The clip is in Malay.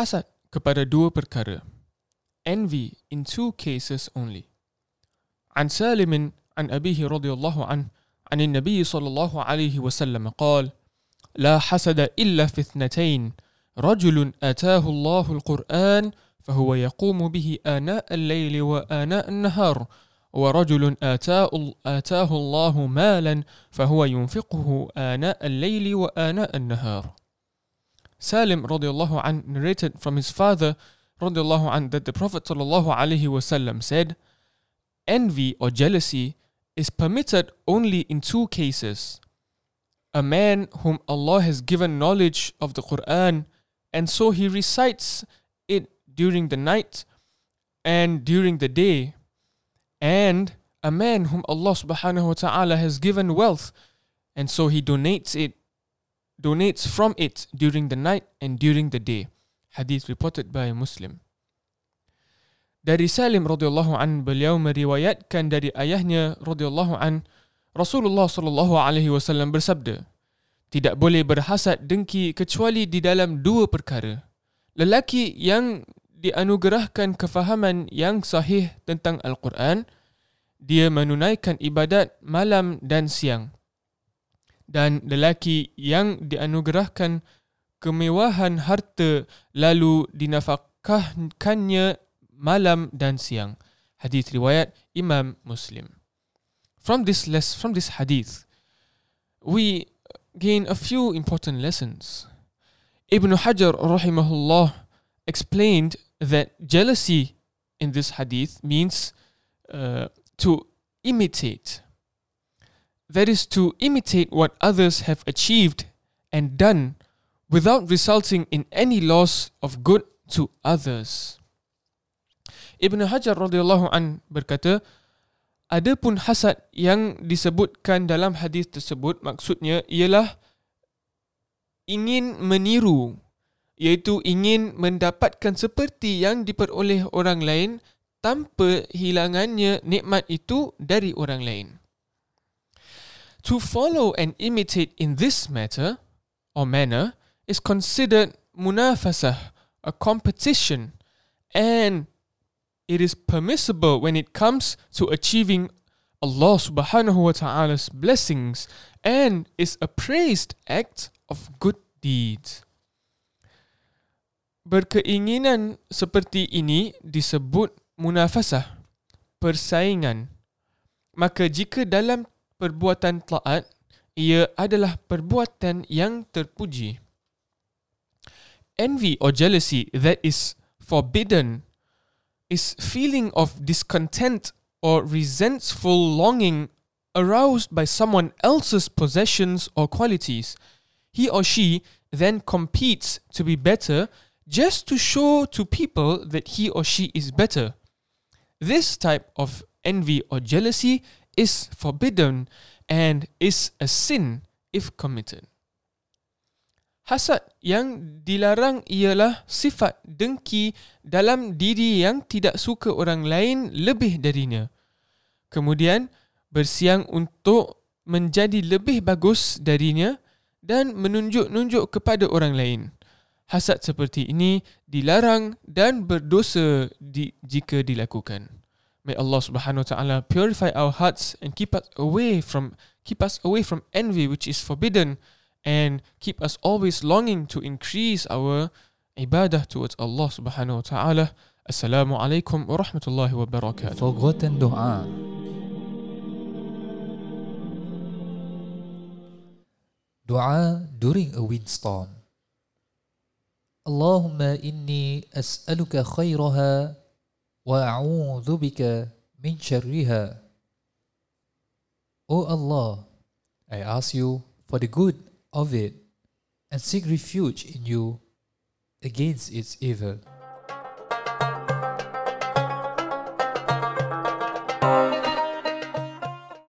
Hasad kepada dua perkara. Envy in two cases only. عن سالم عن أبيه رضي الله عنه عن النبي صلى الله عليه وسلم قال لا حسد إلا في اثنتين رجل آتاه الله القرآن فهو يقوم به آناء الليل وآناء النهار ورجل آتاه, آتاه الله مالا فهو ينفقه آناء الليل وآناء النهار Salim radiallahu an narrated from his father radiallahu an that the Prophet sallallahu alaihi wasallam said, Envy or jealousy is permitted only in two cases. A man whom Allah has given knowledge of the Quran and so he recites it during the night and during the day. And a man whom Allah subhanahu wa ta'ala has given wealth and so he donates it donates from it during the night and during the day. Hadith reported by Muslim. Dari Salim radhiyallahu an beliau meriwayatkan dari ayahnya radhiyallahu an Rasulullah sallallahu alaihi wasallam bersabda Tidak boleh berhasad dengki kecuali di dalam dua perkara. Lelaki yang dianugerahkan kefahaman yang sahih tentang Al-Quran, dia menunaikan ibadat malam dan siang dan lelaki yang dianugerahkan kemewahan harta lalu dinafkahkannya malam dan siang. Hadis riwayat Imam Muslim. From this less from this hadith, we gain a few important lessons. Ibn Hajar rahimahullah explained that jealousy in this hadith means uh, to imitate that is to imitate what others have achieved and done without resulting in any loss of good to others. Ibn Hajar radhiyallahu an berkata, adapun hasad yang disebutkan dalam hadis tersebut maksudnya ialah ingin meniru iaitu ingin mendapatkan seperti yang diperoleh orang lain tanpa hilangannya nikmat itu dari orang lain. To follow and imitate in this matter or manner is considered munafasah, a competition, and it is permissible when it comes to achieving Allah subhanahu wa ta'ala's blessings and is a praised act of good deeds. Berkeinginan seperti ini disebut munafasah, persaingan. Maka jika dalam perbuatan taat ia adalah perbuatan yang terpuji. Envy or jealousy that is forbidden is feeling of discontent or resentful longing aroused by someone else's possessions or qualities. He or she then competes to be better just to show to people that he or she is better. This type of envy or jealousy is forbidden and is a sin if committed. Hasad yang dilarang ialah sifat dengki dalam diri yang tidak suka orang lain lebih darinya. Kemudian bersiang untuk menjadi lebih bagus darinya dan menunjuk-nunjuk kepada orang lain. Hasad seperti ini dilarang dan berdosa di, jika dilakukan. May Allah subhanahu wa ta'ala purify our hearts and keep us away from keep us away from envy which is forbidden and keep us always longing to increase our ibadah towards Allah subhanahu wa ta'ala. Assalamu alaikum wa rahmatullahi wa barakatuh. Forgotten doa. Doa during a windstorm. Allahumma inni as'aluka khairaha وأعوذ بك من شرها O Allah, I ask you for the good of it and seek refuge in you against its evil.